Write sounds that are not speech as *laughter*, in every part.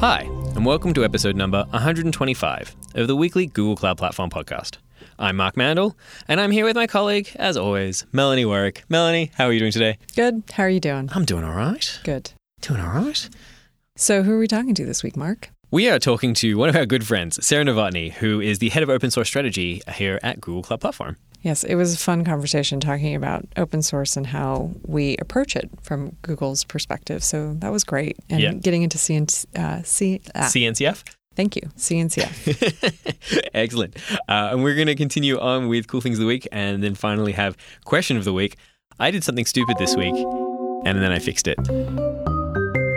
Hi, and welcome to episode number 125 of the weekly Google Cloud Platform podcast. I'm Mark Mandel, and I'm here with my colleague, as always, Melanie Warrick. Melanie, how are you doing today? Good. How are you doing? I'm doing all right. Good. Doing all right. So, who are we talking to this week, Mark? We are talking to one of our good friends, Sarah Novotny, who is the head of open source strategy here at Google Cloud Platform. Yes, it was a fun conversation talking about open source and how we approach it from Google's perspective. So that was great. And Yeah. getting into CN, uh, C, ah, CNCF? thank you, CNCF. *laughs* Excellent. Uh, and we're going to continue on with cool things of the week and then finally have question of the week. I did something stupid this week and then I fixed it.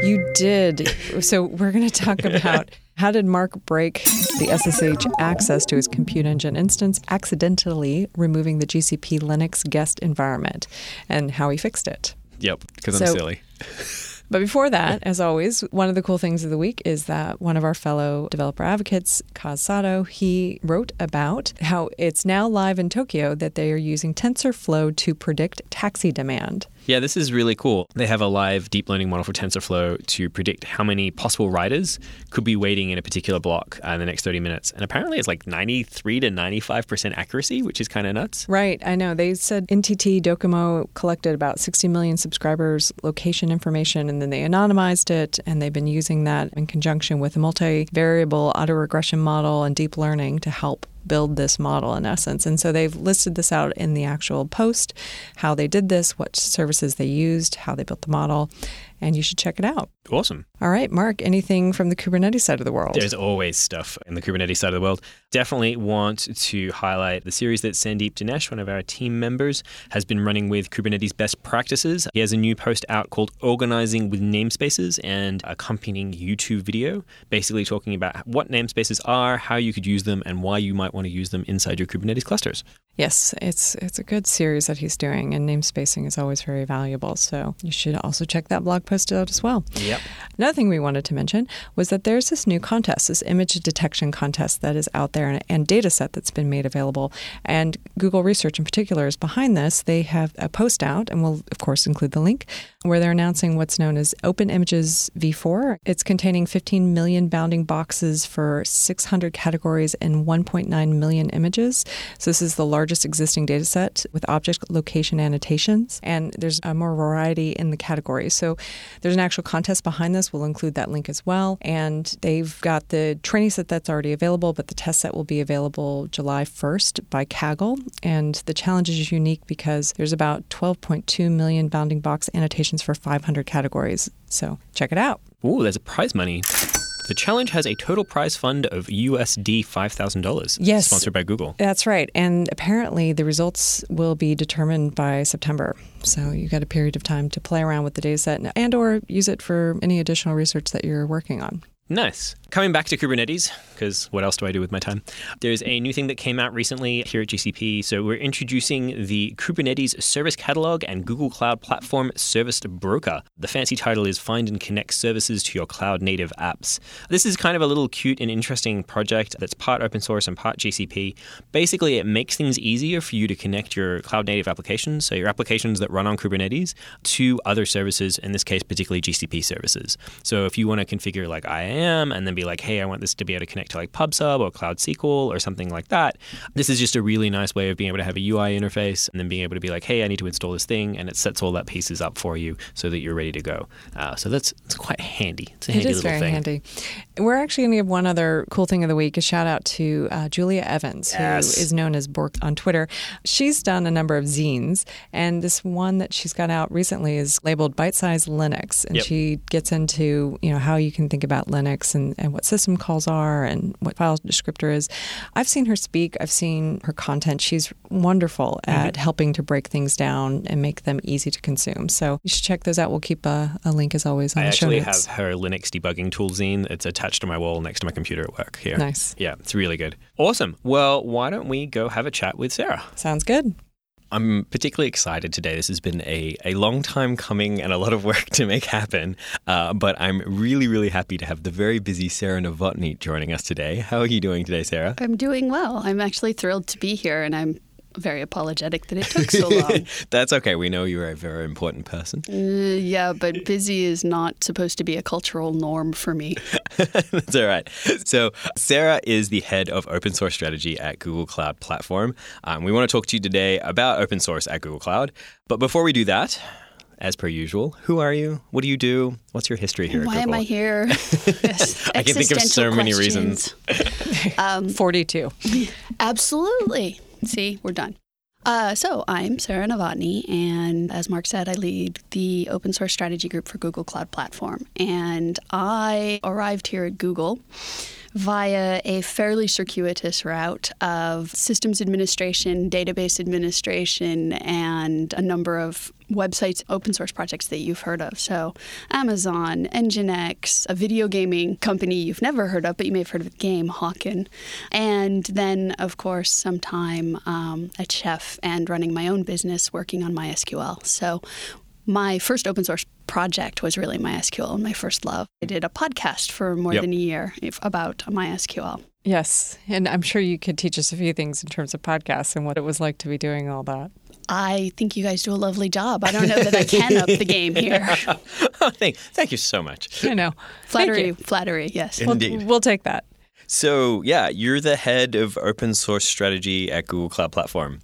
you did. So we're going to talk about how did Mark break the SSH access to his compute engine instance, accidentally removing the GCP Linux guest environment, and how he fixed it. Yep, because I'm silly. *laughs* But before that, as always, one of the cool things of the week is that one of our fellow developer advocates, Kaz Sato, he wrote about how it's now live in Tokyo that they are using TensorFlow to predict taxi demand. Yeah, this is really cool. They have a live deep learning model for TensorFlow to predict how many possible riders could be waiting in a particular block uh, in the next 30 minutes. And apparently it's like 93 to 95% accuracy, which is kind of nuts. Right, I know. They said NTT Docomo collected about 60 million subscribers' location information and then they anonymized it. And they've been using that in conjunction with a multi multivariable autoregression model and deep learning to help build this model in essence. And so they've listed this out in the actual post how they did this, what services they used, how they built the model. And you should check it out. Awesome. All right, Mark, anything from the Kubernetes side of the world? There's always stuff in the Kubernetes side of the world. Definitely want to highlight the series that Sandeep Dinesh, one of our team members, has been running with Kubernetes best practices. He has a new post out called Organizing with Namespaces and accompanying YouTube video, basically talking about what namespaces are, how you could use them, and why you might want to use them inside your Kubernetes clusters. Yes, it's it's a good series that he's doing, and namespacing is always very valuable. So you should also check that blog post out as well. Yep. Another thing we wanted to mention was that there's this new contest, this image detection contest that is out there and, and data set that's been made available. And Google Research in particular is behind this. They have a post out, and we'll, of course, include the link, where they're announcing what's known as Open Images v4. It's containing 15 million bounding boxes for 600 categories and 1.9 million images. So this is the largest existing data set with object location annotations, and there's a more variety in the categories. So there's an actual contest behind this. We'll include that link as well. And they've got the training set that's already available, but the test set will be available July 1st by Kaggle. And the challenge is unique because there's about 12.2 million bounding box annotations for 500 categories. So check it out. Ooh, there's a prize money. The challenge has a total prize fund of USD $5,000. Yes. Sponsored by Google. That's right. And apparently the results will be determined by September. So you've got a period of time to play around with the data set and or use it for any additional research that you're working on. Nice. Coming back to Kubernetes, because what else do I do with my time? There's a new thing that came out recently here at GCP. So we're introducing the Kubernetes Service Catalog and Google Cloud Platform Service Broker. The fancy title is Find and Connect Services to Your Cloud Native Apps. This is kind of a little cute and interesting project that's part open source and part GCP. Basically, it makes things easier for you to connect your cloud native applications, so your applications that run on Kubernetes, to other services, in this case, particularly GCP services. So if you want to configure like IAM and then be like, hey, I want this to be able to connect to like PubSub or Cloud SQL or something like that, this is just a really nice way of being able to have a UI interface and then being able to be like, hey, I need to install this thing, and it sets all that pieces up for you so that you're ready to go. Uh, so that's it's quite handy. It's a handy It is little very thing. handy. We're actually going to give one other cool thing of the week a shout out to uh, Julia Evans, Yes. who is known as Bork on Twitter. She's done a number of zines, and this one that she's got out recently is labeled Bite Size Linux. And Yep. she gets into you know how you can think about Linux and, and what system calls are and what file descriptor is. I've seen her speak, I've seen her content. She's wonderful mm-hmm. at helping to break things down and make them easy to consume. So you should check those out. We'll keep a, a link as always on I the show I actually have her Linux debugging tool zine. It's attached to my wall next to my computer at work here. Nice. Yeah, it's really good. Awesome. Well, why don't we go have a chat with Sarah? Sounds good. I'm particularly excited today. This has been a, a long time coming and a lot of work *laughs* to make happen. Uh, but I'm really, really happy to have the very busy Sarah Novotny joining us today. How are you doing today, Sarah? I'm doing well. I'm actually thrilled to be here, and I'm very apologetic that it took so long. *laughs* That's okay. We know you're a very important person. Uh, yeah, but busy is not supposed to be a cultural norm for me. *laughs* That's all right. So, Sarah is the head of open source strategy at Google Cloud Platform. Um, we want to talk to you today about open source at Google Cloud. But before we do that, as per usual, who are you? What do you do? What's your history here? Why at am I here? *laughs* Yes, I can think of so existential many questions. reasons. 42. Absolutely. See, we're done. Uh, so I'm Sarah Novotny, and as Mark said, I lead the open source strategy group for Google Cloud Platform. And I arrived here at Google via a fairly circuitous route of systems administration, database administration, and a number of websites, open source projects that you've heard of. So, Amazon, Nginx, a video gaming company you've never heard of, but you may have heard of the game, Hawken. And then, of course, some time um, at Chef and running my own business working on MySQL. So, my first open source project was really MySQL and my first love. I did a podcast for more Yep. than a year if, about MySQL. Yes. And I'm sure you could teach us a few things in terms of podcasts and what it was like to be doing all that. I think you guys do a lovely job. I don't know that I can up the game here. *laughs* Oh, thank, thank you so much. I know. Flattery, flattery, yes. We'll, Indeed. we'll take that. So, yeah, you're the head of open source strategy at Google Cloud Platform.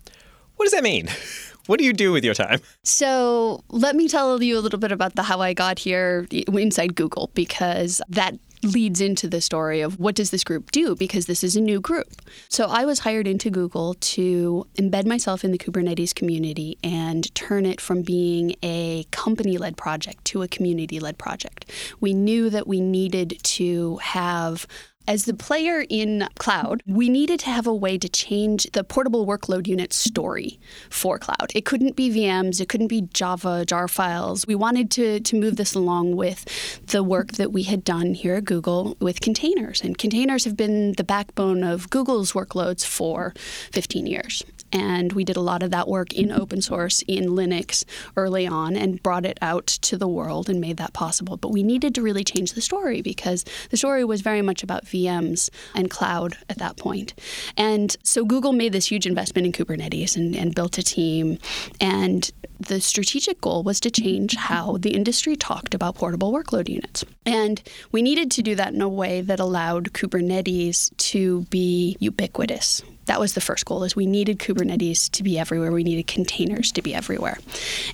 What does that mean? *laughs* What do you do with your time? So let me tell you a little bit about the how I got here inside Google because that leads into the story of what does this group do because this is a new group. So I was hired into Google to embed myself in the Kubernetes community and turn it from being a company-led project to a community-led project. We knew that we needed to have as the player in cloud, we needed to have a way to change the portable workload unit story for cloud. It couldn't be VMs, it couldn't be Java, jar files. We wanted to, to move this along with the work that we had done here at Google with containers. And containers have been the backbone of Google's workloads for 15 years. And we did a lot of that work in open source, in Linux early on, and brought it out to the world and made that possible. But we needed to really change the story because the story was very much about VMs and cloud at that point. And so Google made this huge investment in Kubernetes and, and built a team. And the strategic goal was to change how the industry talked about portable workload units. And we needed to do that in a way that allowed Kubernetes to be ubiquitous. That was the first goal is we needed Kubernetes to be everywhere. We needed containers to be everywhere.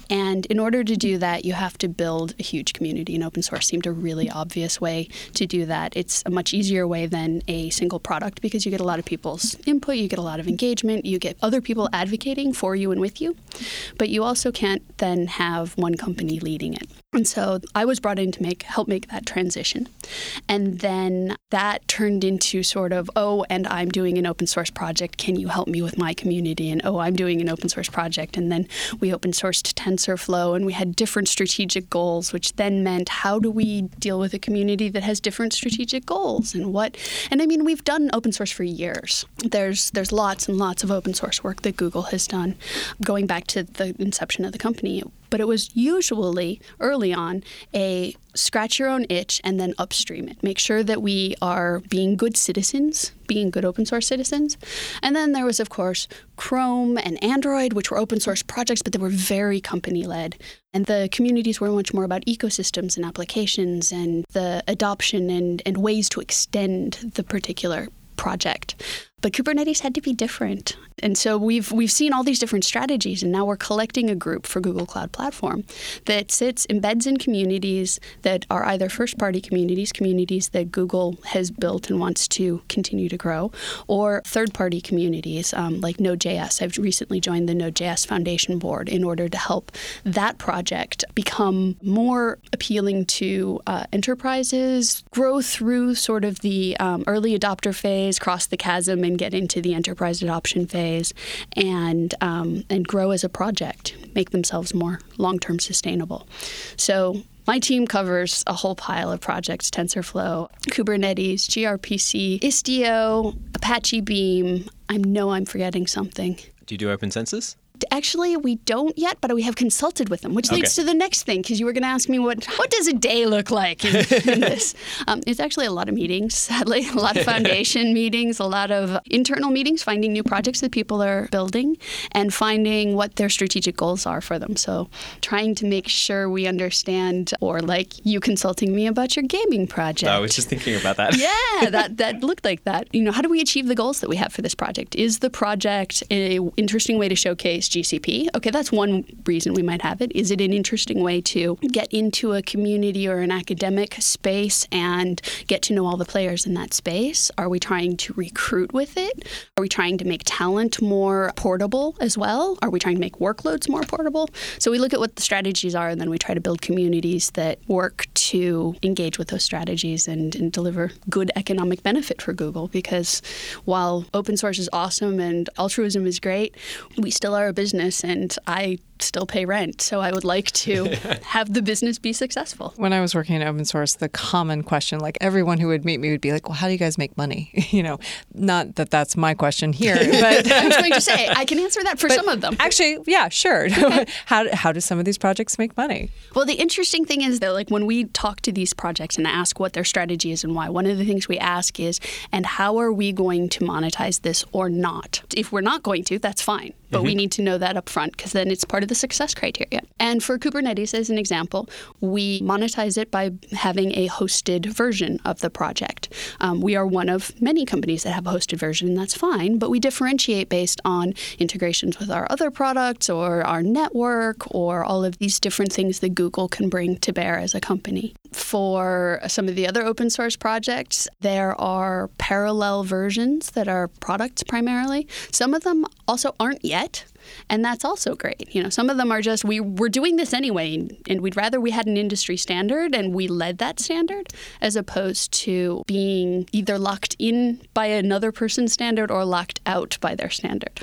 And in order to do that, you have to build a huge community and open source seemed a really obvious way to do that. It's a much easier way than a single product because you get a lot of people's input, you get a lot of engagement, you get other people advocating for you and with you. But you also can't then have one company leading it. And so I was brought in to make help make that transition. And then that turned into sort of, oh, and I'm doing an open source project. Can you help me with my community? And oh, I'm doing an open source project. And then we open sourced TensorFlow and we had different strategic goals, which then meant how do we deal with a community that has different strategic goals and what and I mean we've done open source for years. There's there's lots and lots of open source work that Google has done going back to the inception of the company but it was usually early on a scratch your own itch and then upstream it. Make sure that we are being good citizens, being good open source citizens. And then there was, of course, Chrome and Android, which were open source projects, but they were very company led. And the communities were much more about ecosystems and applications and the adoption and, and ways to extend the particular project. But Kubernetes had to be different. And so we've we've seen all these different strategies and now we're collecting a group for Google Cloud Platform that sits embeds in communities that are either first party communities, communities that Google has built and wants to continue to grow, or third party communities um, like Node.js. I've recently joined the Node.js Foundation board in order to help that project become more appealing to uh, enterprises, grow through sort of the um, early adopter phase, cross the chasm, and get into the enterprise adoption phase, and um, and grow as a project, make themselves more long term sustainable. So. My team covers a whole pile of projects TensorFlow, Kubernetes, gRPC, Istio, Apache Beam. I know I'm forgetting something. Do you do open census? Actually, we don't yet, but we have consulted with them, which leads Okay. to the next thing because you were going to ask me what what does a day look like in, in this. *laughs* Um, it's actually a lot of meetings, sadly, a lot of foundation *laughs* meetings, a lot of internal meetings, finding new projects that people are building, and finding what their strategic goals are for them. So, trying to make sure we understand, or like you consulting me about your gaming project. I was just thinking about that. yeah, *laughs* that that looked like that. You know, how do we achieve the goals that we have for this project? Is the project a interesting way to showcase GCP? Okay, that's one reason we might have it. Is it an interesting way to get into a community or an academic space and get to know all the players in that space? Are we trying to recruit with it? Are we trying to make talent more portable as well? Are we trying to make workloads more portable? So we look at what the strategies are and then we try to build communities that work to engage with those strategies and, and deliver good economic benefit for Google because while open source is awesome and altruism is great, we still are business and I still pay rent. So I would like to *laughs* have the business be successful. When I was working in open source, the common question, like everyone who would meet me would be like, well, how do you guys make money? *laughs* you know, not that that's my question here, *laughs* but I was going to say, I can answer that for some of them. actually, yeah, sure. how, how do some of these projects make money? Well, the interesting thing is that, like, when we talk to these projects and ask what their strategy is and why, one of the things we ask is, and how are we going to monetize this or not? If we're not going to, that's fine. But we mm-hmm. need to know that up front because then it's part of the success criteria. And for Kubernetes, as an example, we monetize it by having a hosted version of the project. Um, we are one of many companies that have a hosted version, and that's fine, but we differentiate based on integrations with our other products or our network or all of these different things that Google can bring to bear as a company. For some of the other open source projects, there are parallel versions that are products primarily. Some of them also aren't yet. And that's also great. You know, some of them are just we we're doing this anyway, and we'd rather we had an industry standard and we led that standard, as opposed to being either locked in by another person's standard or locked out by their standard.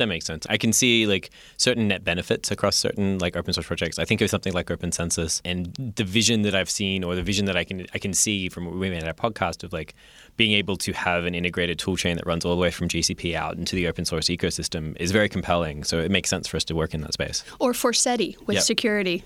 That makes sense. I can see like certain net benefits across certain like open source projects. I think of something like Open Census and the vision that I've seen or the vision that I can I can see from what we made our podcast of like being able to have an integrated toolchain that runs all the way from GCP out into the open source ecosystem is very compelling. So it makes sense for us to work in that space. Or Forseti with Yep. security.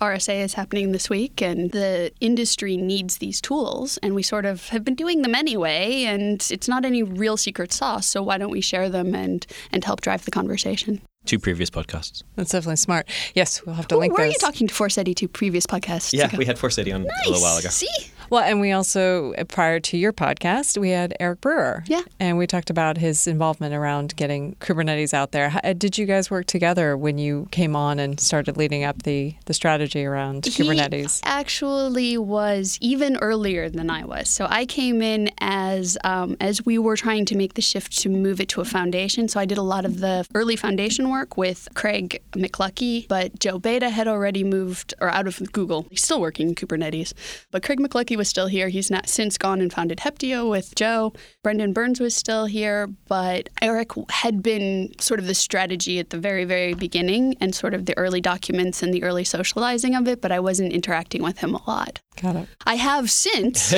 RSA is happening this week, and the industry needs these tools, and we sort of have been doing them anyway, and it's not any real secret sauce, so why don't we share them and, and help drive the conversation? Two previous podcasts. That's definitely smart. Yes, we'll have to Who link were those. you talking to Forseti to previous podcasts? Yeah, ago? we had Forseti on a little while ago. See? Well, and we also, uh, prior to your podcast, we had Eric Brewer. Yeah. And we talked about his involvement around getting Kubernetes out there. How, did you guys work together when you came on and started leading up the, the strategy around Kubernetes? He actually was even earlier than I was. So I came in as um, as we were trying to make the shift to move it to a foundation. So I did a lot of the early foundation work with Craig McLuckie, but Joe Beda had already moved or out of Google. He's still working in Kubernetes, but Craig McLuckie was still here. He's not since gone and founded Heptio with Joe. Brendan Burns was still here, but Eric had been sort of the strategy at the very, very beginning and sort of the early documents and the early socializing of it, but I wasn't interacting with him a lot. Got it. I have since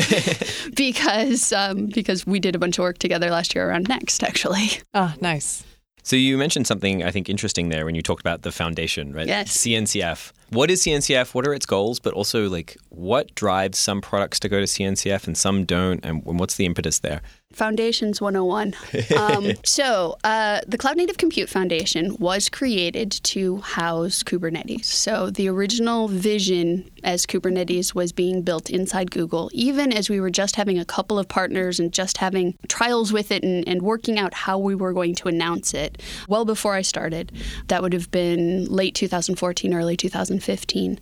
*laughs* because um, because we did a bunch of work together last year around Next, actually. Ah, nice. So you mentioned something I think interesting there when you talked about the foundation, right? Yes. CNCF. What is CNCF? What are its goals? But also like what drives some products to go to CNCF and some don't and what's the impetus there? Foundations 101. *laughs* Um, so, uh, the Cloud Native Compute Foundation was created to house Kubernetes. So, the original vision as Kubernetes was being built inside Google, even as we were just having a couple of partners and just having trials with it and, and working out how we were going to announce it, well before I started, that would have been late 2014, early 2015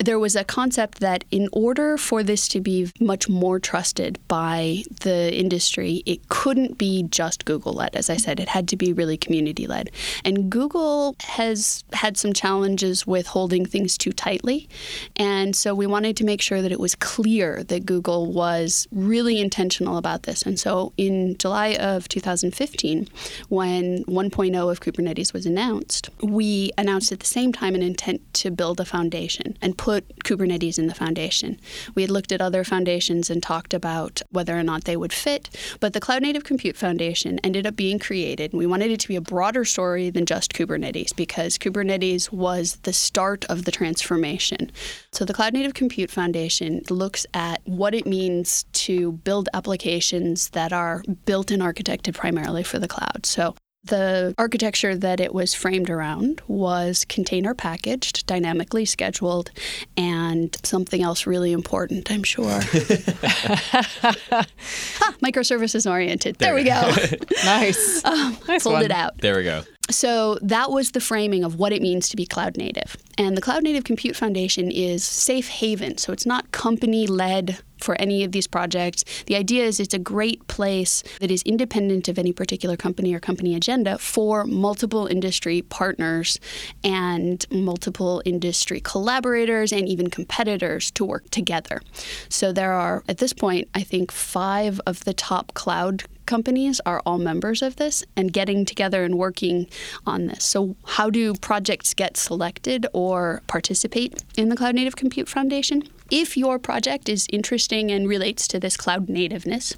there was a concept that in order for this to be much more trusted by the industry, it couldn't be just Google led. As I said, it had to be really community led. And Google has had some challenges with holding things too tightly. And so we wanted to make sure that it was clear that Google was really intentional about this. And so in July of 2015, when 1.0 of Kubernetes was announced, we announced at the same time an intent to build a foundation and put Kubernetes in the foundation. We had looked at other foundations and talked about whether or not they would fit, but the Cloud Native Compute Foundation ended up being created. We wanted it to be a broader story than just Kubernetes because Kubernetes was the start of the transformation. So the Cloud Native Compute Foundation looks at what it means to build applications that are built and architected primarily for the cloud. So the architecture that it was framed around was container packaged, dynamically scheduled, and something else really important, I'm sure. ah, *laughs* *laughs* microservices oriented. There, we go. *laughs* nice. Um, nice pulled one. it out. There we go. So that was the framing of what it means to be cloud native. And the Cloud Native Compute Foundation is safe haven. So it's not company led for any of these projects. The idea is it's a great place that is independent of any particular company or company agenda for multiple industry partners and multiple industry collaborators and even competitors to work together. So there are, at this point, I think five of the top cloud companies are all members of this and getting together and working on this. So, how do projects get selected or participate in the Cloud Native Compute Foundation? If your project is interesting and relates to this cloud nativeness,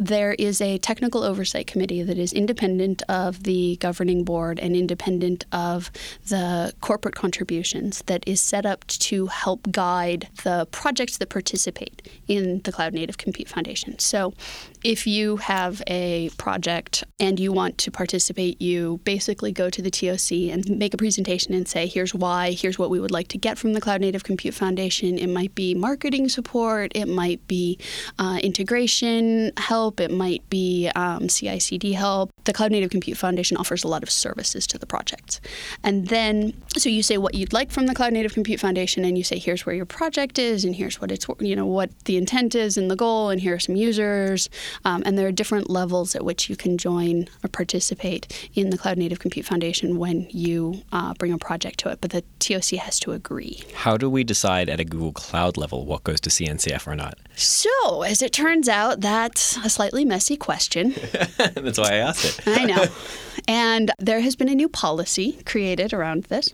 there is a technical oversight committee that is independent of the governing board and independent of the corporate contributions that is set up to help guide the projects that participate in the Cloud Native Compute Foundation. So, if you have a project and you want to participate, you basically go to the TOC and make a presentation and say, here's why, here's what we would like to get from the Cloud Native Compute Foundation. It might be marketing support, it might be uh, integration help, it might be um, CI CD help. The Cloud Native Compute Foundation offers a lot of services to the projects. And then, so you say what you'd like from the Cloud Native Compute Foundation, and you say, here's where your project is, and here's what it's, you know, what the intent is and the goal, and here are some users. Um, and there are different levels at which you can join or participate in the Cloud Native Compute Foundation when you uh, bring a project to it. But the TOC has to agree. How do we decide at a Google Cloud level what goes to CNCF or not? So, as it turns out, that's a slightly messy question. *laughs* That's why I asked it. I know. *laughs* And there has been a new policy created around this.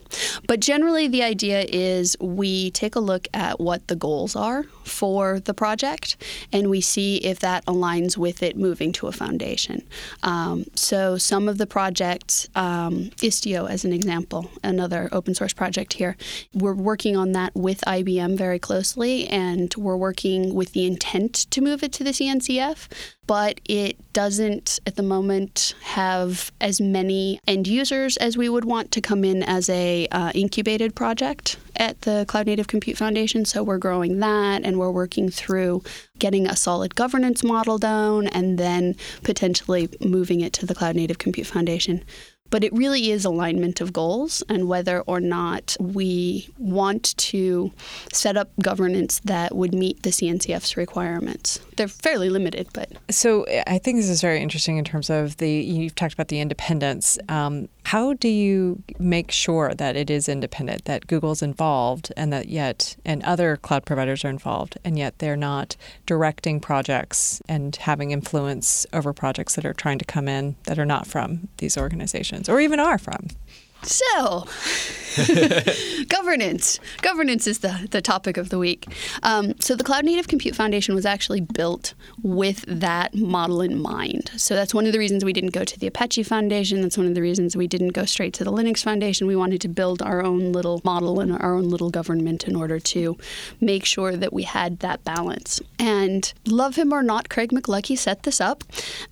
But generally, the idea is we take a look at what the goals are for the project and we see if that aligns with it moving to a foundation. Um, so, some of the projects, um, Istio as an example, another open source project here, we're working on that with IBM very closely and we're working with the intent to move it to the CNCF but it doesn't at the moment have as many end users as we would want to come in as a uh, incubated project at the Cloud Native Compute Foundation. So we're growing that, and we're working through getting a solid governance model down, and then potentially moving it to the Cloud Native Compute Foundation. But it really is alignment of goals and whether or not we want to set up governance that would meet the CNCF's requirements. They're fairly limited, but. So I think this is very interesting in terms of the, you've talked about the independence. Um, how do you make sure that it is independent, that Google's involved, and that yet, and other cloud providers are involved, and yet they're not directing projects and having influence over projects that are trying to come in that are not from these organizations? Or even are from. So, *laughs* governance. Governance is the, the topic of the week. Um, so, the Cloud Native Compute Foundation was actually built with that model in mind. So, that's one of the reasons we didn't go to the Apache Foundation. That's one of the reasons we didn't go straight to the Linux Foundation. We wanted to build our own little model and our own little government in order to make sure that we had that balance. And love him or not, Craig McLuckie set this up,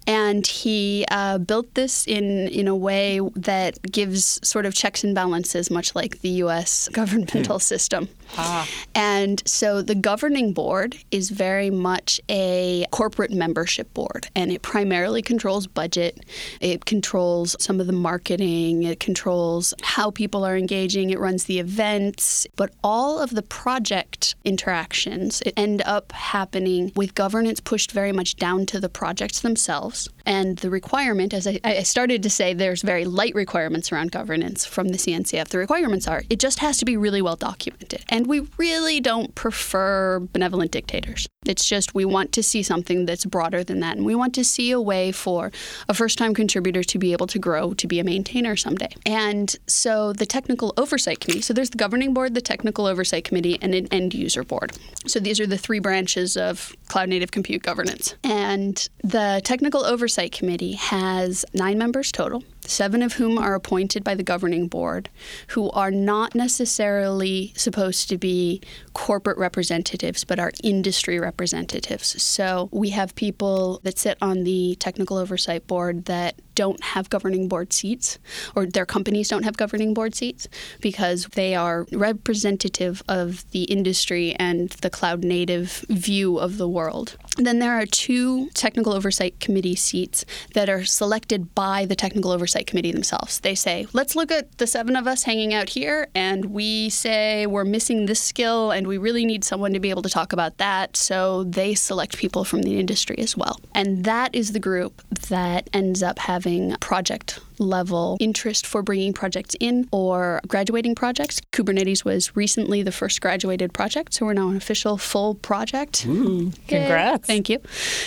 and he uh, built this in in a way that gives sort of checks and balances, much like the U.S. *laughs* governmental system. Ah. And so the governing board is very much a corporate membership board, and it primarily controls budget. It controls some of the marketing. It controls how people are engaging. It runs the events. But all of the project interactions end up happening with governance pushed very much down to the projects themselves. And the requirement, as I, I started to say, there's very light requirements around governance governance from the CNCF. The requirements are it just has to be really well documented. And we really don't prefer benevolent dictators. It's just we want to see something that's broader than that. And we want to see a way for a first time contributor to be able to grow to be a maintainer someday. And so the Technical Oversight Committee, so there's the governing board, the Technical Oversight Committee, and an end user board. So these are the three branches of cloud native compute governance. And the Technical Oversight Committee has nine members total seven of whom are appointed by the governing board, who are not necessarily supposed to be corporate representatives, but are industry representatives. So we have people that sit on the technical oversight board that don't have governing board seats, or their companies don't have governing board seats, because they are representative of the industry and the cloud native view of the world. Then there are two technical oversight committee seats that are selected by the technical oversight committee themselves. They say, let's look at the seven of us hanging out here, and we say we're missing this skill, and we really need someone to be able to talk about that. So they select people from the industry as well. And that is the group that ends up having project level interest for bringing projects in or graduating projects. Kubernetes was recently the first graduated project, so we're now an official full project. Ooh, congrats. Thank you.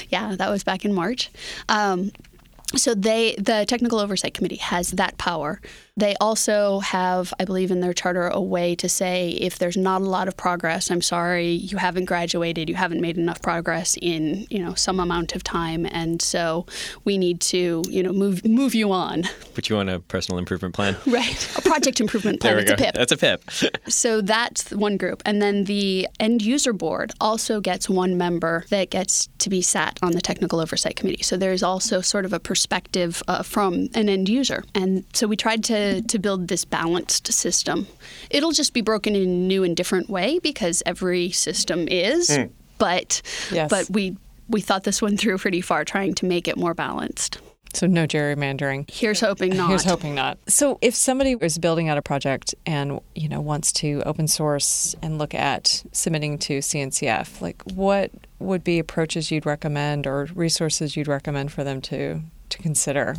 Yeah, that was back in March. Um, so they the technical oversight committee has that power they also have, I believe, in their charter a way to say if there's not a lot of progress, I'm sorry, you haven't graduated, you haven't made enough progress in you know some amount of time, and so we need to you know move move you on. Put you on a personal improvement plan. *laughs* Right, a project improvement *laughs* plan. there we it's go. a PIP. That's a PIP. *laughs* so that's one group, and then the end user board also gets one member that gets to be sat on the technical oversight committee. So there's also sort of a perspective uh, from an end user, and so we tried to to, build this balanced system. It'll just be broken in a new and different way because every system is. Mm. But yes. but we we thought this one through pretty far, trying to make it more balanced. So no gerrymandering. Here's hoping not. Here's hoping not. So if somebody is building out a project and you know wants to open source and look at submitting to CNCF, like what would be approaches you'd recommend or resources you'd recommend for them to to consider?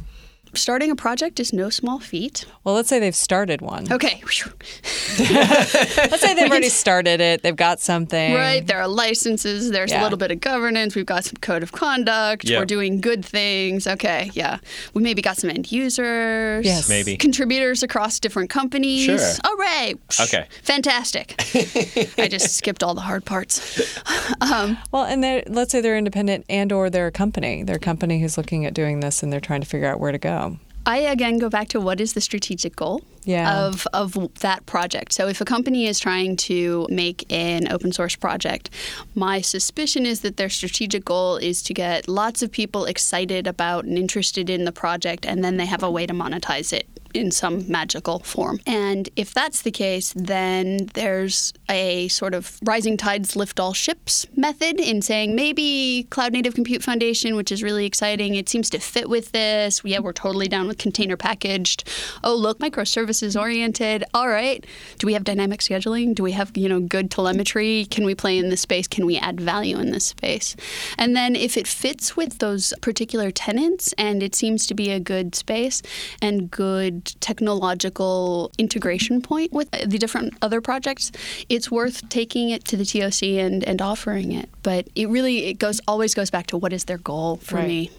Starting a project is no small feat. Well, let's say they've started one. Okay. *laughs* let's say they've already started it. They've got something. Right. There are licenses. There's yeah. a little bit of governance. We've got some code of conduct. Yep. We're doing good things. Okay. Yeah. We maybe got some end users. Yes. Maybe. Contributors across different companies. Sure. Hooray. Okay. Fantastic. *laughs* I just skipped all the hard parts. *laughs* Um, well, and let's say they're independent and or they're a company. They're a company who's looking at doing this and they're trying to figure out where to go. I again go back to what is the strategic goal yeah. of of that project. So if a company is trying to make an open source project, my suspicion is that their strategic goal is to get lots of people excited about and interested in the project and then they have a way to monetize it in some magical form. And if that's the case, then there's a sort of rising tides lift all ships method in saying maybe Cloud Native Compute Foundation, which is really exciting, it seems to fit with this. Yeah, we're totally down with container packaged. Oh, look, microservices oriented. All right. Do we have dynamic scheduling? Do we have, you know, good telemetry? Can we play in this space? Can we add value in this space? And then if it fits with those particular tenants and it seems to be a good space and good technological integration point with the different other projects, it's worth taking it to the TOC and, and offering it. But it really it goes always goes back to what is their goal for right. me.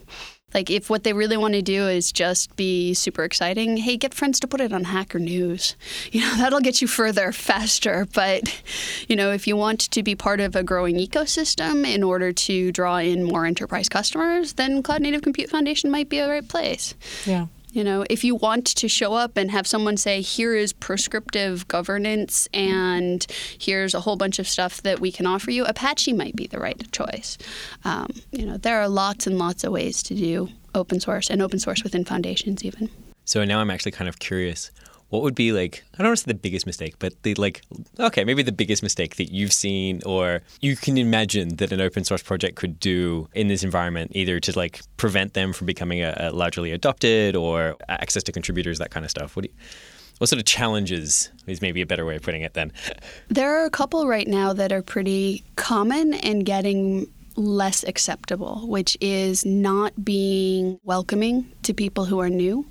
Like if what they really want to do is just be super exciting, hey, get friends to put it on Hacker News. *laughs* You know, that'll get you further *laughs* faster. But, you know, if you want to be part of a growing ecosystem in order to draw in more enterprise customers, then Cloud Native Compute Foundation might be a right place. Yeah. You know, if you want to show up and have someone say, here is prescriptive governance and here's a whole bunch of stuff that we can offer you, Apache might be the right choice. Um, you know, there are lots and lots of ways to do open source and open source within foundations, even. So now I'm actually kind of curious what would be like I don't want to say the biggest mistake, but the like okay, maybe the biggest mistake that you've seen or you can imagine that an open source project could do in this environment, either to like prevent them from becoming a, a largely adopted or access to contributors, that kind of stuff. What do you, what sort of challenges is maybe a better way of putting it then? There are a couple right now that are pretty common and getting less acceptable, which is not being welcoming to people who are new,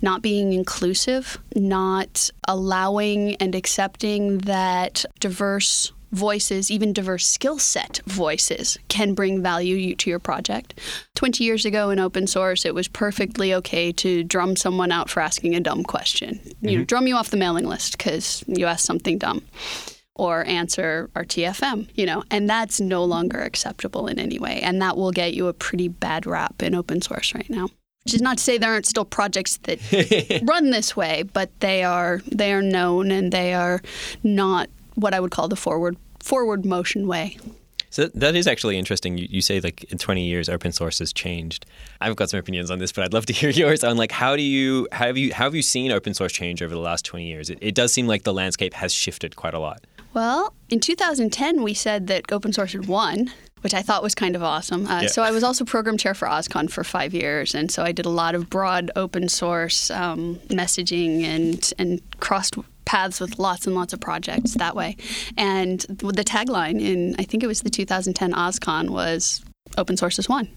not being inclusive, not allowing and accepting that diverse voices, even diverse skill set voices, can bring value to your project. 20 years ago in open source, it was perfectly okay to drum someone out for asking a dumb question. Mm-hmm. You know, drum you off the mailing list because you asked something dumb or answer RTFM, you know, and that's no longer acceptable in any way. And that will get you a pretty bad rap in open source right now. Which is not to say there aren't still projects that *laughs* run this way, but they are they are known and they are not what I would call the forward forward motion way. So that is actually interesting. You, you say like in 20 years, open source has changed. I've got some opinions on this, but I'd love to hear *laughs* yours on like how do you how have you how have you seen open source change over the last 20 years? It, it does seem like the landscape has shifted quite a lot. Well, in 2010, we said that open source had won, which I thought was kind of awesome. Uh, yeah. So I was also program chair for OSCON for five years, and so I did a lot of broad open source um, messaging and and crossed paths with lots and lots of projects that way. And the tagline in, I think it was the 2010 OSCON was open source is one.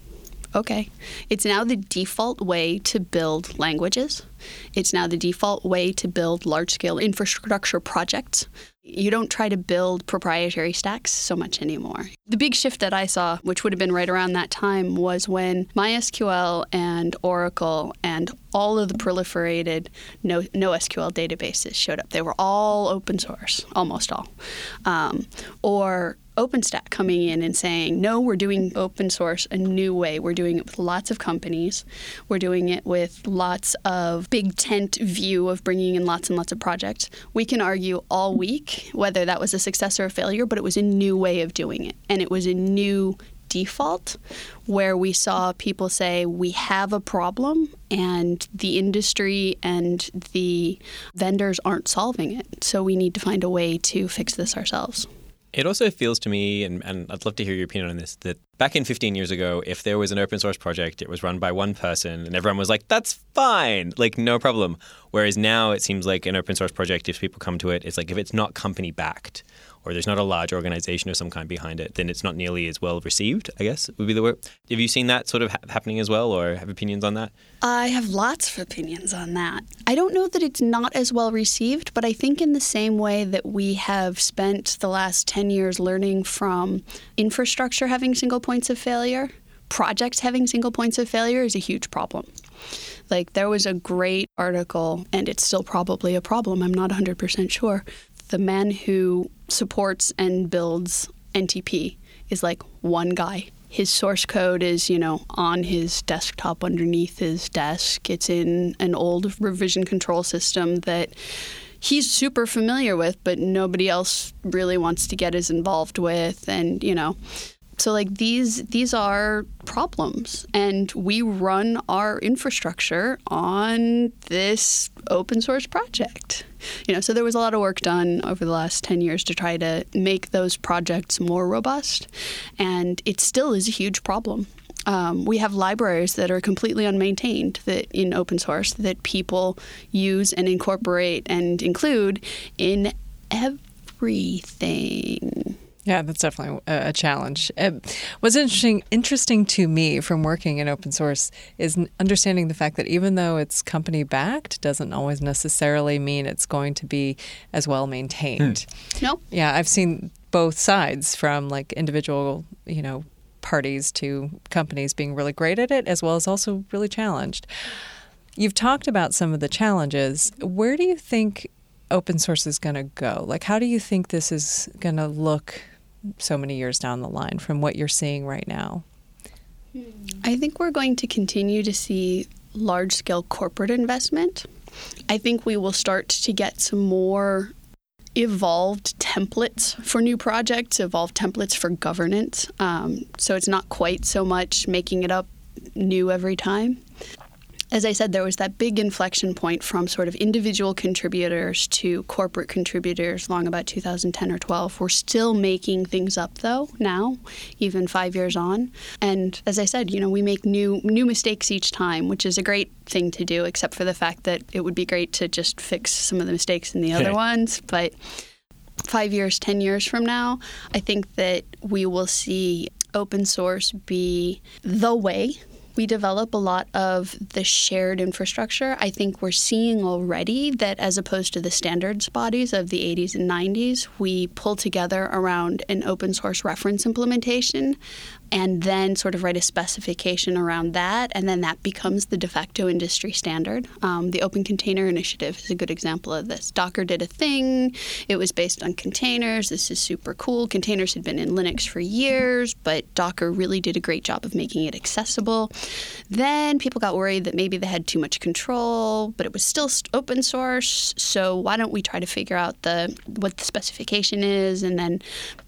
Okay. It's now the default way to build languages. It's now the default way to build large scale infrastructure projects. You don't try to build proprietary stacks so much anymore. The big shift that I saw, which would have been right around that time, was when MySQL and Oracle and all of the proliferated no, NoSQL databases showed up. They were all open source, almost all. Um, or OpenStack coming in and saying, no, we're doing open source a new way. We're doing it with lots of companies. We're doing it with lots of big tent view of bringing in lots and lots of projects. We can argue all week whether that was a success or a failure, but it was a new way of doing it. And it was a new default where we saw people say we have a problem and the industry and the vendors aren't solving it so we need to find a way to fix this ourselves it also feels to me, and, and I'd love to hear your opinion on this, that back in 15 years ago, if there was an open source project, it was run by one person and everyone was like, that's fine, like no problem. Whereas now it seems like an open source project, if people come to it, it's like if it's not company backed or there's not a large organization of some kind behind it, then it's not nearly as well received, I guess would be the word. Have you seen that sort of ha- happening as well or have opinions on that? I have lots of opinions on that. I don't know that it's not as well received, but I think in the same way that we have spent the last 10 years learning from infrastructure having single points of failure, projects having single points of failure is a huge problem. Like, there was a great article, and it's still probably a problem, I'm not 100% sure, the man who supports and builds NTP is like one guy. His source code is, you know, on his desktop underneath his desk. It's in an old revision control system that he's super familiar with, but nobody else really wants to get as involved with. And, you know, so like these these are problems and we run our infrastructure on this open source project. You know, so there was a lot of work done over the last 10 years to try to make those projects more robust and it still is a huge problem. Um, we have libraries that are completely unmaintained that in open source that people use and incorporate and include in everything. Yeah, that's definitely a, challenge. It, what's interesting interesting to me from working in open source is understanding the fact that even though it's company backed, doesn't always necessarily mean it's going to be as well maintained. Hmm. No. Yeah, I've seen both sides from like individual, you know, parties to companies being really great at it as well as also really challenged. You've talked about some of the challenges. Where do you think open source is going to go? Like, how do you think this is going to look so many years down the line from what you're seeing right now? I think we're going to continue to see large scale corporate investment. I think we will start to get some more evolved templates for new projects, evolved templates for governance. Um, so it's not quite so much making it up new every time as I said, there was that big inflection point from sort of individual contributors to corporate contributors long about 2010 or 12. We're still making things up though now, even five years on. And as I said, you know, we make new new mistakes each time, which is a great thing to do, except for the fact that it would be great to just fix some of the mistakes in the other ones. But five years, 10 years from now, I think that we will see open source be the way we develop a lot of the shared infrastructure. I think we're seeing already that as opposed to the standards bodies of the 80s and 90s, we pull together around an open source reference implementation and then sort of write a specification around that, and then that becomes the de facto industry standard. Um, the Open Container Initiative is a good example of this. Docker did a thing, it was based on containers. This is super cool. Containers had been in Linux for years, but Docker really did a great job of making it accessible. Then people got worried that maybe they had too much control, but it was still open source. So why don't we try to figure out the what the specification is and then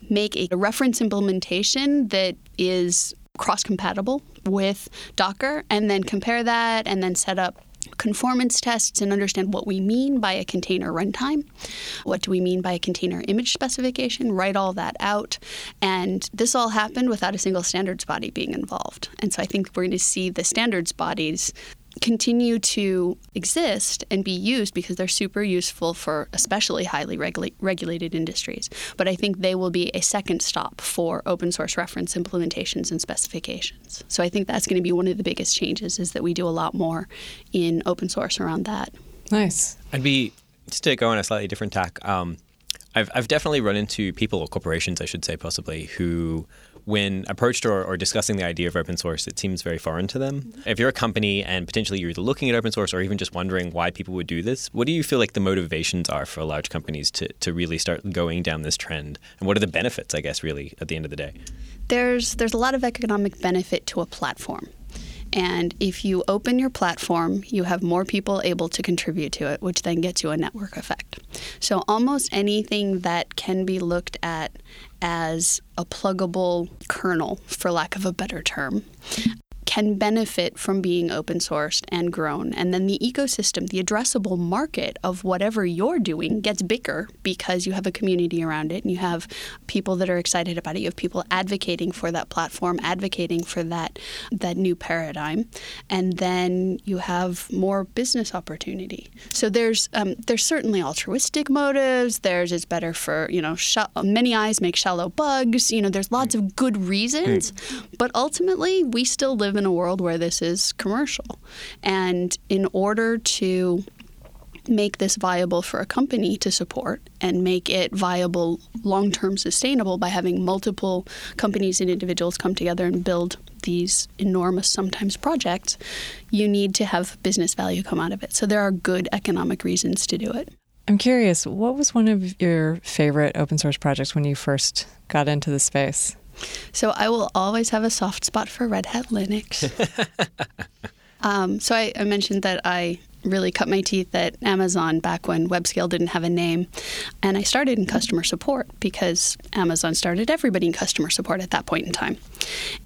make a reference implementation that is cross compatible with Docker and then compare that and then set up conformance tests and understand what we mean by a container runtime. What do we mean by a container image specification? Write all that out. And this all happened without a single standards body being involved. And so I think we're going to see the standards bodies continue to exist and be used because they're super useful for especially highly regula- regulated industries. But I think they will be a second stop for open source reference implementations and specifications. So I think that's going to be one of the biggest changes is that we do a lot more in open source around that. Nice. I'd be just to go on a slightly different tack. Um, I've I've definitely run into people or corporations, I should say, possibly who when approached or, or, discussing the idea of open source, it seems very foreign to them. If you're a company and potentially you're either looking at open source or even just wondering why people would do this, what do you feel like the motivations are for large companies to, to really start going down this trend? And what are the benefits, I guess, really, at the end of the day? There's, there's a lot of economic benefit to a platform. And if you open your platform, you have more people able to contribute to it, which then gets you a network effect. So almost anything that can be looked at as a pluggable kernel, for lack of a better term, can benefit from being open sourced and grown. And then the ecosystem, the addressable market of whatever you're doing gets bigger because you have a community around it and you have people that are excited about it. You have people advocating for that platform, advocating for that that new paradigm. And then you have more business opportunity. So there's um, there's certainly altruistic motives. There's it's better for, you know, sh- many eyes make shallow bugs. You know, there's lots of good reasons. But ultimately, we still live in a world where this is commercial. And in order to make this viable for a company to support and make it viable long term sustainable by having multiple companies and individuals come together and build these enormous sometimes projects, you need to have business value come out of it. So there are good economic reasons to do it. I'm curious, what was one of your favorite open source projects when you first got into the space? So I will always have a soft spot for Red Hat Linux. *laughs* um, so I, I mentioned that I really cut my teeth at Amazon back when WebScale didn't have a name. And I started in customer support because Amazon started everybody in customer support at that point in time.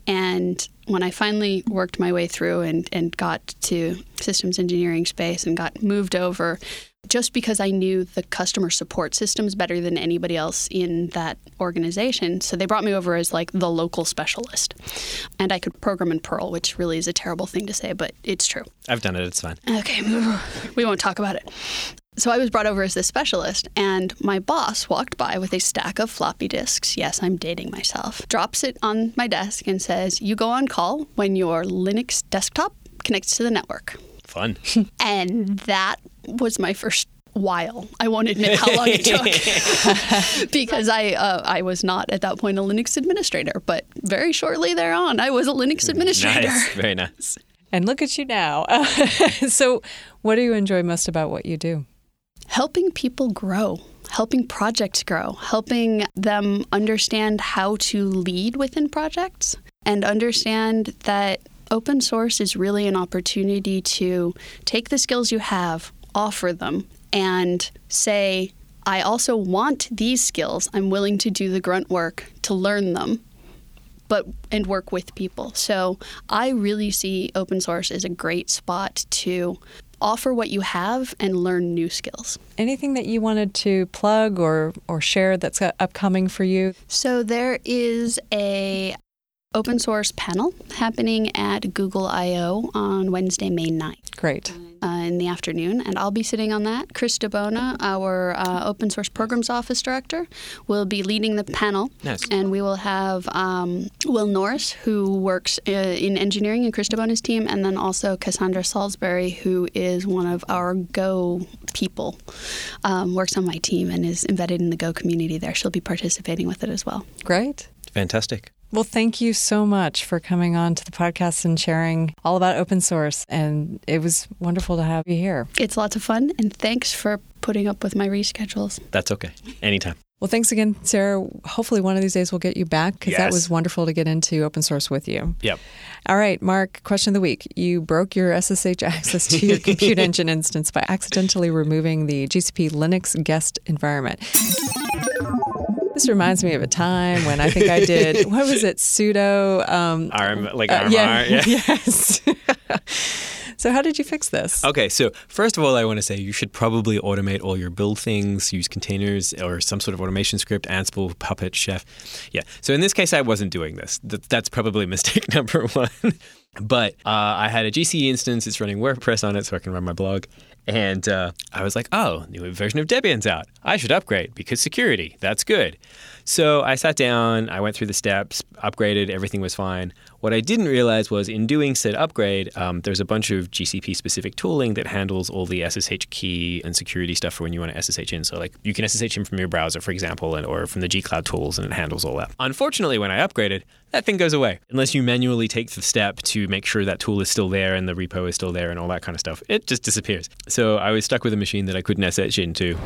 And when I finally worked my way through and, and got to systems engineering space and got moved over, just because I knew the customer support systems better than anybody else in that organization. So they brought me over as like the local specialist. And I could program in Perl, which really is a terrible thing to say, but it's true. I've done it, it's fine. Okay, we won't talk about it. So I was brought over as this specialist, and my boss walked by with a stack of floppy disks. Yes, I'm dating myself. Drops it on my desk and says, You go on call when your Linux desktop connects to the network. Fun. *laughs* and that was my first while. I won't admit how long it took *laughs* because I uh, I was not at that point a Linux administrator, but very shortly thereon I was a Linux administrator. Nice. Very nice. *laughs* And look at you now. *laughs* so, what do you enjoy most about what you do? Helping people grow, helping projects grow, helping them understand how to lead within projects and understand that open source is really an opportunity to take the skills you have, offer them, and say, I also want these skills. I'm willing to do the grunt work to learn them, but and work with people. So I really see open source as a great spot to offer what you have and learn new skills. Anything that you wanted to plug or or share that's upcoming for you? So there is a open source panel happening at Google I/O on Wednesday, May 9th. Great. Uh, in the afternoon, and I'll be sitting on that. Chris DiBona, our uh, Open Source Programs Office Director, will be leading the panel. Nice. And we will have um, Will Norris, who works uh, in engineering in Chris DiBona's team, and then also Cassandra Salisbury, who is one of our Go people, um, works on my team and is embedded in the Go community there. She'll be participating with it as well. Great. Fantastic. Well, thank you so much for coming on to the podcast and sharing all about open source. And it was wonderful to have you here. It's lots of fun, and thanks for putting up with my reschedules. That's okay. Anytime. Well, thanks again, Sarah. Hopefully, one of these days we'll get you back because that was wonderful to get into open source with you. Yep. All right, Mark, question of the week. You broke your SSH access to your *laughs* Compute Engine instance by accidentally removing the GCP Linux guest environment. This reminds me of a time when I think I did, *laughs* what was it, sudo Um, Arm, like uh, arm, yeah, *laughs* yes. *laughs* so, how did you fix this? Okay, so first of all, I want to say you should probably automate all your build things, use containers or some sort of automation script, Ansible, Puppet, Chef. Yeah. So in this case, I wasn't doing this. Th- That's probably mistake number one. but uh, I had a GCE instance. It's running WordPress on it, so I can run my blog. And uh, I was like, oh, new version of Debian's out. I should upgrade because security. That's good. So I sat down, I went through the steps, upgraded, everything was fine. What I didn't realize was in doing said upgrade, um, there's a bunch of GCP specific tooling that handles all the SSH key and security stuff for when you want to SSH in. So, like, you can SSH in from your browser, for example, and, or from the gcloud tools, and it handles all that. Unfortunately, when I upgraded, that thing goes away. Unless you manually take the step to make sure that tool is still there and the repo is still there and all that kind of stuff, it just disappears. So, I was stuck with a machine that I couldn't SSH into.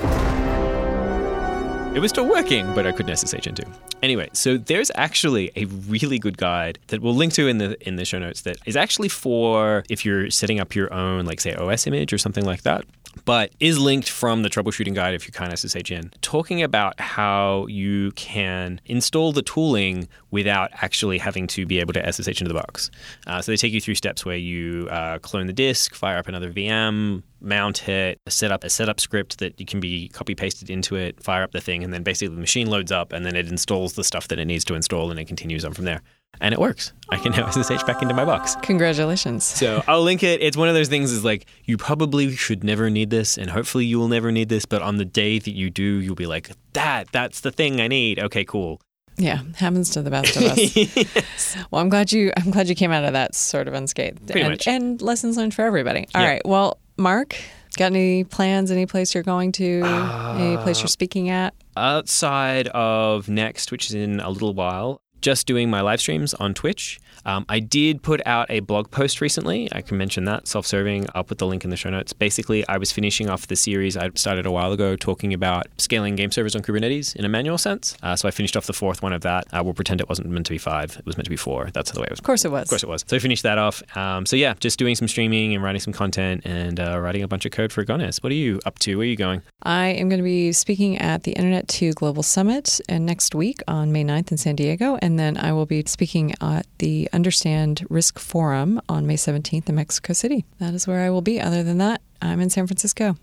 It was still working, but I couldn't SSH into. Anyway, so there's actually a really good guide that we'll link to in the in the show notes that is actually for if you're setting up your own, like say OS image or something like that. But is linked from the troubleshooting guide if you can't SSH in, talking about how you can install the tooling without actually having to be able to SSH into the box. Uh, so they take you through steps where you uh, clone the disk, fire up another VM, mount it, set up a setup script that you can be copy pasted into it, fire up the thing, and then basically the machine loads up and then it installs the stuff that it needs to install and it continues on from there. And it works. I can now *laughs* SSH back into my box. Congratulations. So I'll link it. It's one of those things is like you probably should never need this and hopefully you will never need this, but on the day that you do, you'll be like, that, that's the thing I need. Okay, cool. Yeah, happens to the best of us. *laughs* Well, I'm glad you I'm glad you came out of that sort of unscathed. Pretty and, much. and lessons learned for everybody. All Yeah. right. Well, Mark, got any plans? Any place you're going to? any place you're uh, speaking at? outside of next, which is in a little while, just doing my live streams on Twitch. Um, I did put out a blog post recently. I can mention that self serving. I'll put the link in the show notes. Basically, I was finishing off the series I started a while ago talking about scaling game servers on Kubernetes in a manual sense. Uh, so I finished off the fourth one of that. Uh, we'll pretend it wasn't meant to be five, it was meant to be four. That's the way it was. Of course it was. Of course it was. So I finished that off. Um, so yeah, just doing some streaming and writing some content and uh, writing a bunch of code for Agones. What are you up to? Where are you going? I am going to be speaking at the Internet 2 Global Summit and next week on May 9th in San Diego. And then I will be speaking at the Understand Risk Forum on May 17th in Mexico City. That is where I will be. Other than that, I'm in San Francisco.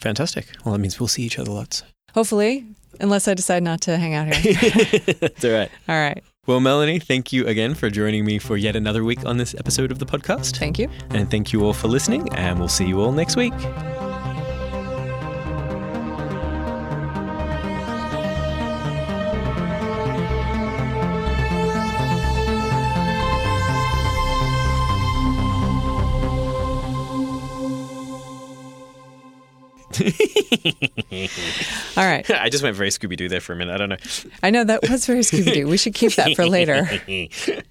Fantastic. Well, that means we'll see each other lots. Hopefully, unless I decide not to hang out here. *laughs* That's all right. All right. Well, Melanie, thank you again for joining me for yet another week on this episode of the podcast. Thank you. And thank you all for listening, and we'll see you all next week. All right. *laughs* I just went very Scooby Doo there for a minute. I don't know. I know that was very Scooby Doo. We should keep that for later. *laughs*